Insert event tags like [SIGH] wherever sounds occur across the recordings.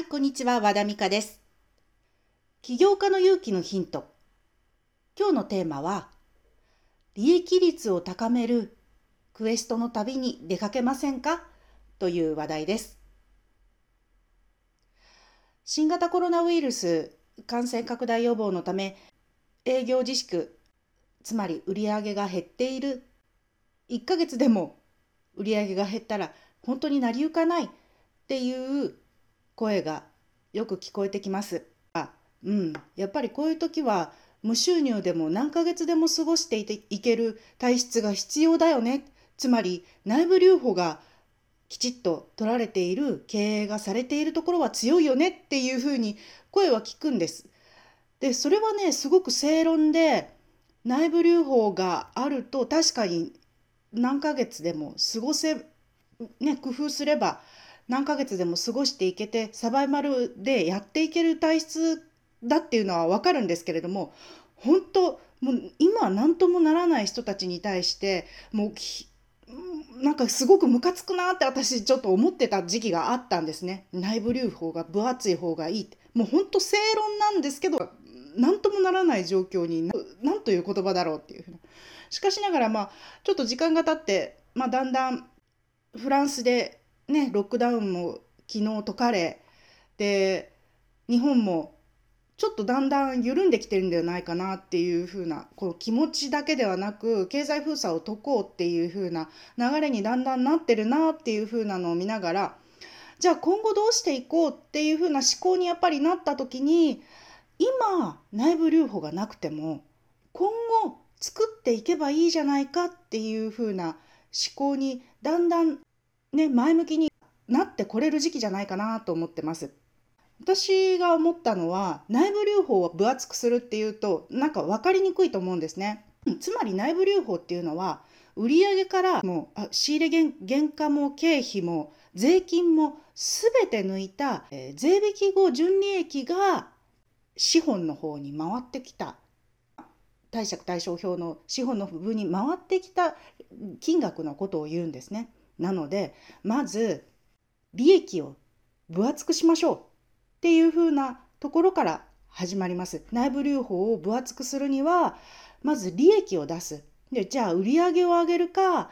はい、こんにちは。和田美香です。起業家の勇気のヒント。今日のテーマは、利益率を高めるクエストの旅に出かけませんかという話題です。新型コロナウイルス感染拡大予防のため、営業自粛、つまり売上が減っている。1ヶ月でも売上が減ったら本当になりゆかないっていう声がよく聞こえてきます。あ、うん、やっぱりこういう時は無収入でも何ヶ月でも過ごしていける体質が必要だよね。つまり内部留保がきちっと取られている経営がされているところは強いよねっていうふうに声は聞くんです。でそれはねすごく正論で内部留保があると確かに何ヶ月でも過ごせね工夫すれば何ヶ月でも過ごしていけてサバイバルでやっていける体質だっていうのは分かるんですけれども本当もう今は何ともならない人たちに対してもうなんかすごくムカつくなって私ちょっと思ってた時期があったんですね。内部留保が分厚い方がいいって。もう本当正論なんですけど何ともならない状況に何という言葉だろうっていうふうな。しかしながらまあちょっと時間が経って、まあ、だんだんフランスでねロックダウンも昨日解かれで日本もちょっとだんだん緩んできてるんではないかなっていう風なこの気持ちだけではなく経済封鎖を解こうっていう風な流れにだんだんなってるなっていう風なのを見ながらじゃあ今後どうしていこうっていう風な思考にやっぱりなった時に今内部留保がなくても今後作っていけばいいじゃないかっていう風な思考にだんだんね前向きになってこれる時期じゃないかなと思ってます。私が思ったのは内部留保を分厚くするっていうとなんか分かりにくいと思うんですね。つまり内部留保っていうのは売上からもう仕入れ原価も経費も税金も全て抜いた、えー、税引き後純利益が資本の方に回ってきた貸借対照表の資本の部分に回ってきた金額のことを言うんですね。なのでまず利益を分厚くしましょうっていうふうなところから始まります。内部留保を分厚くするにはまず利益を出す。でじゃあ売上を上げるか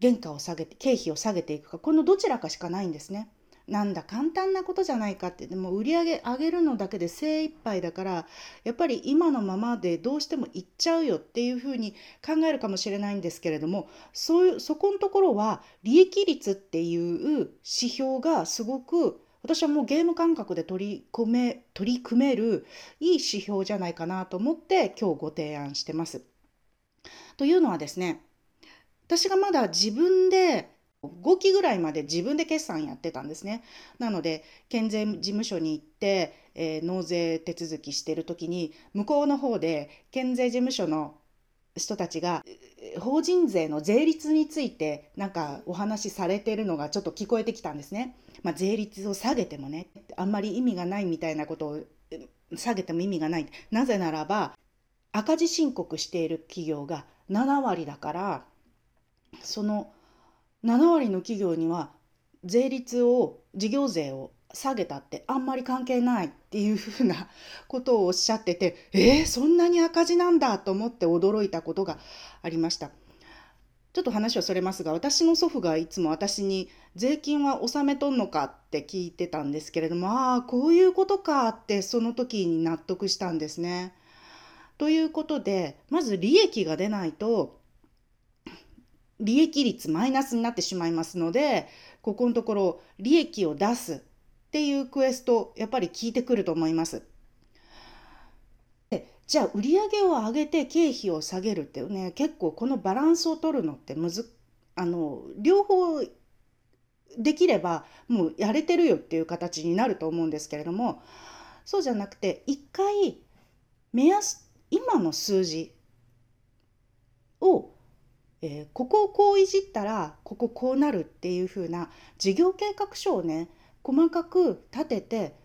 原価を下げて経費を下げていくかこのどちらかしかないんですね。なんだ簡単なことじゃないかってでも売り上げ上げるのだけで精一杯だからやっぱり今のままでどうしてもいっちゃうよっていうふうに考えるかもしれないんですけれどもそういうそこのところは利益率っていう指標がすごく私はもうゲーム感覚で取り込め取り組めるいい指標じゃないかなと思って今日ご提案してます。というのはですね私がまだ自分で5期ぐらいまで自分で決算やってたんですね。なので県税事務所に行って、えー、納税手続きしてる時に向こうの方で県税事務所の人たちが法人税の税率についてなんかお話しされてるのがちょっと聞こえてきたんですね。まあ、税率を下げてもねあんまり意味がないみたいなことを下げても意味がない。なぜならば赤字申告している企業が7割だからその7割の企業には税率を事業税を下げたってあんまり関係ないっていうふうなことをおっしゃってて [LAUGHS] えー、そんなに赤字なんだと思って驚いたことがありました。ちょっと話はそれますが私の祖父がいつも私に税金は納めとんのかって聞いてたんですけれどもああこういうことかってその時に納得したんですね。ということでまず利益が出ないと利益率マイナスになってしまいますのでここのところ利益を出すっていうクエストやっぱり聞いてくると思います。でじゃあ売上を上げて経費を下げるっていうね結構このバランスを取るのってむずあの両方できればもうやれてるよっていう形になると思うんですけれどもそうじゃなくて一回目安今の数字をえー、ここをこういじったらこここうなるっていう風な事業計画書をね細かく立てて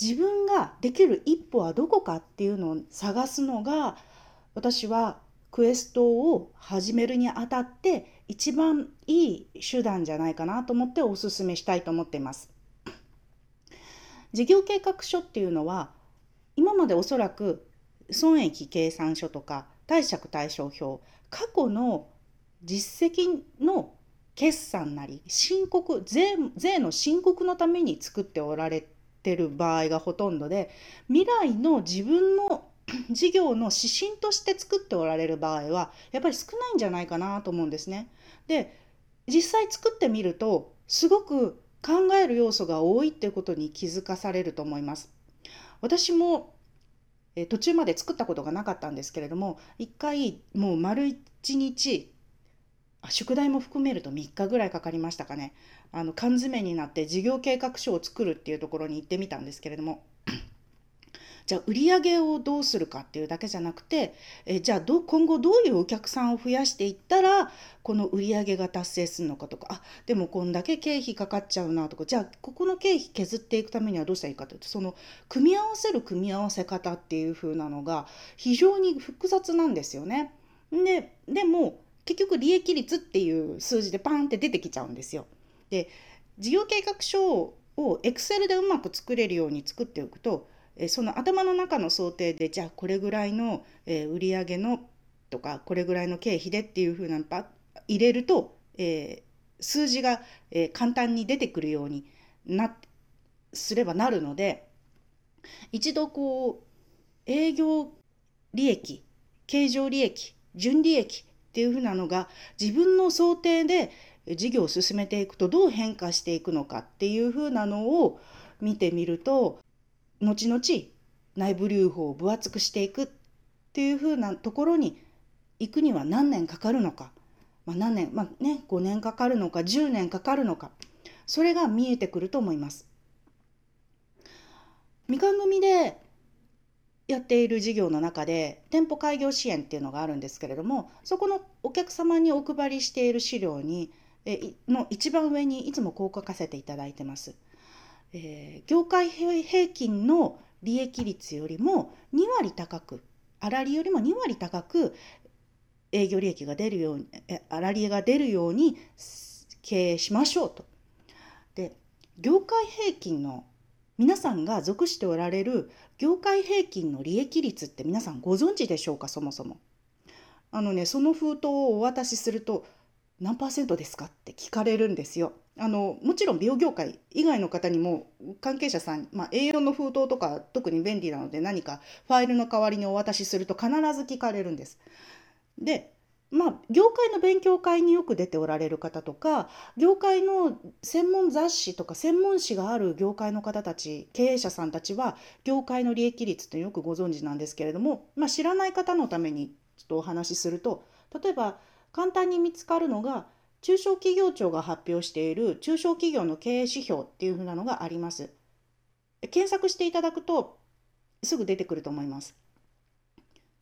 自分ができる一歩はどこかっていうのを探すのが私はクエストを始めるにあたって一番いい手段じゃないかなと思っておすすめしたいと思っています。事業計画書っていうのは今までおそらく損益計算書とか貸借対照表過去の実績の決算なり申告税税の申告のために作っておられてる場合がほとんどで未来の自分の [CLEARS THROAT] 事業の指針として作っておられる場合はやっぱり少ないんじゃないかなと思うんですね。で実際作ってみるとすごく考える要素が多いっていうことに気づかされると思います。私もえ途中まで作ったことがなかったんですけれども一回もう丸一日宿題も含めると3日ぐらいかかりましたかね。あの缶詰になって事業計画書を作るっていうところに行ってみたんですけれどもじゃあ売り上げをどうするかっていうだけじゃなくてえじゃあど今後どういうお客さんを増やしていったらこの売り上げが達成するのかとかあでもこんだけ経費かかっちゃうなとかじゃあここの経費削っていくためにはどうしたらいいかというとその組み合わせる組み合わせ方っていう風なのが非常に複雑なんですよね。ででも結局利益率っていう数字でパンって出てきちゃうんですよ。で事業計画書を Excel でうまく作れるように作っておくとその頭の中の想定でじゃあこれぐらいの売り上げのとかこれぐらいの経費でっていうふうなパ入れると、えー、数字が、え、簡単に出てくるようになすればなるので一度こう営業利益経常利益純利益っていうふうなのが自分の想定で事業を進めていくとどう変化していくのかっていうふうなのを見てみると後々内部留保を分厚くしていくっていうふうなところに行くには何年かかるのか、まあ、何年まあね5年かかるのか10年かかるのかそれが見えてくると思います。みかん組でやっている事業の中で店舗開業支援っていうのがあるんですけれどもそこのお客様にお配りしている資料にえの一番上にいつもこう書かせていただいてます。えー、業界平均の利益率よりも2割高く粗利よりも2割高く営業利益が出るように粗利が出るように経営しましょうと。で業界平均の皆さんが属しておられる業界平均の利益率って皆さんご存知でしょうかそもそも。あのねその封筒をお渡しすると何パーセントですかって聞かれるんですよ。あのもちろん美容業界以外の方にも関係者さん、まあ、A4 の封筒とか特に便利なので何かファイルの代わりにお渡しすると必ず聞かれるんです。でまあ業界の勉強会によく出ておられる方とか業界の専門雑誌とか専門誌がある業界の方たち経営者さんたちは業界の利益率ってよくご存知なんですけれども、まあ、知らない方のためにちょっとお話しすると例えば簡単に見つかるのが中小企業庁が発表している中小企業の経営指標っていうふうなのがあります。検索していただくとすぐ出てくると思います。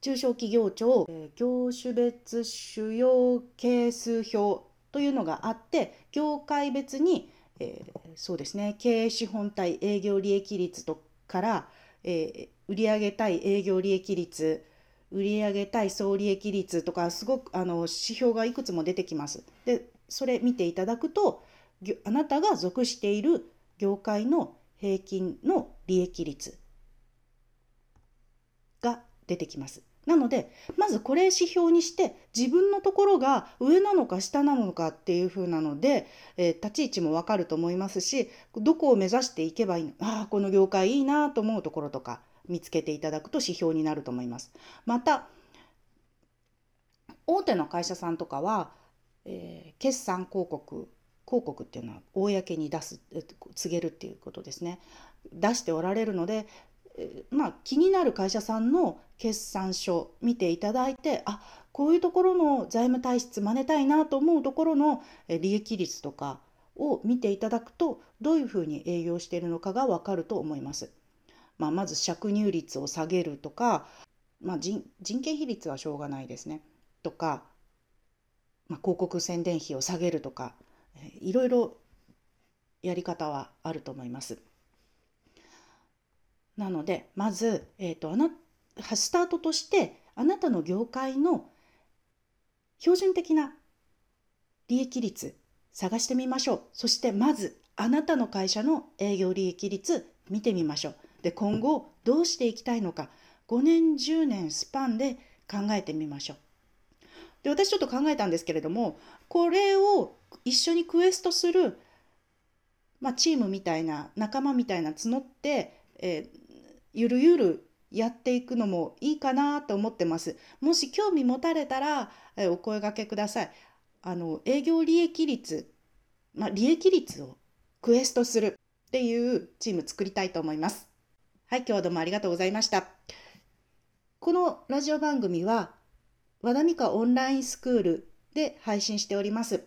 中小企業庁業種別主要係数表というのがあって業界別に、えー、そうですね経営資本対営業利益率とから、えー、売上対営業利益率売上対総利益率とかすごくあの指標がいくつも出てきます。でそれ見ていただくとあなたが属している業界の平均の利益率が出てきます。なのでまずこれ指標にして自分のところが上なのか下なのかっていう風なので、えー、立ち位置もわかると思いますしどこを目指していけばいいの？ああこの業界いいなと思うところとか見つけていただくと指標になると思います。また大手の会社さんとかは、えー、決算広告広告っていうのは公に出す告げるっていうことですね出しておられるので、えー、まあ気になる会社さんの決算書見ていただいてあこういうところの財務体質真似たいなと思うところの利益率とかを見ていただくとどういうふうに営業しているのかが分かると思います。まあ、まず借入率を下げるとか、まあ人、人件費率はしょうがないですね。とか、まあ、広告宣伝費を下げるとか、いろいろやり方はあると思います。なのでまず、えーと、あなスタートとしてあなたの業界の標準的な利益率探してみましょう。そしてまずあなたの会社の営業利益率見てみましょう。で今後どうしていきたいのか5年10年スパンで考えてみましょう。で私ちょっと考えたんですけれどもこれを一緒にクエストする、まあ、チームみたいな仲間みたいな募って、えー、ゆるゆるやっていくのもいいかなと思ってます。もし興味持たれたら、えー、お声がけください。あの営業利益率、まあ、利益率をクエストするっていうチーム作りたいと思います。はい、今日はどうもありがとうございました。このラジオ番組は和田美香オンラインスクールで配信しております。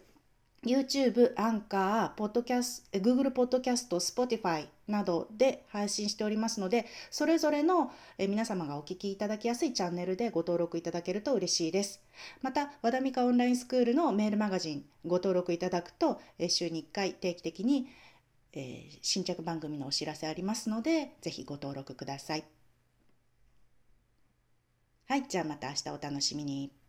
YouTube、アンカー、ポッドキャス Google ポッドキャスト、Spotify などで配信しておりますので、それぞれの皆様がお聞きいただきやすいチャンネルでご登録いただけると嬉しいです。また、和田美香オンラインスクールのメールマガジンご登録いただくと、週に1回定期的に、えー、新着番組のお知らせありますので、ぜひご登録ください。はい、じゃあまた明日お楽しみに。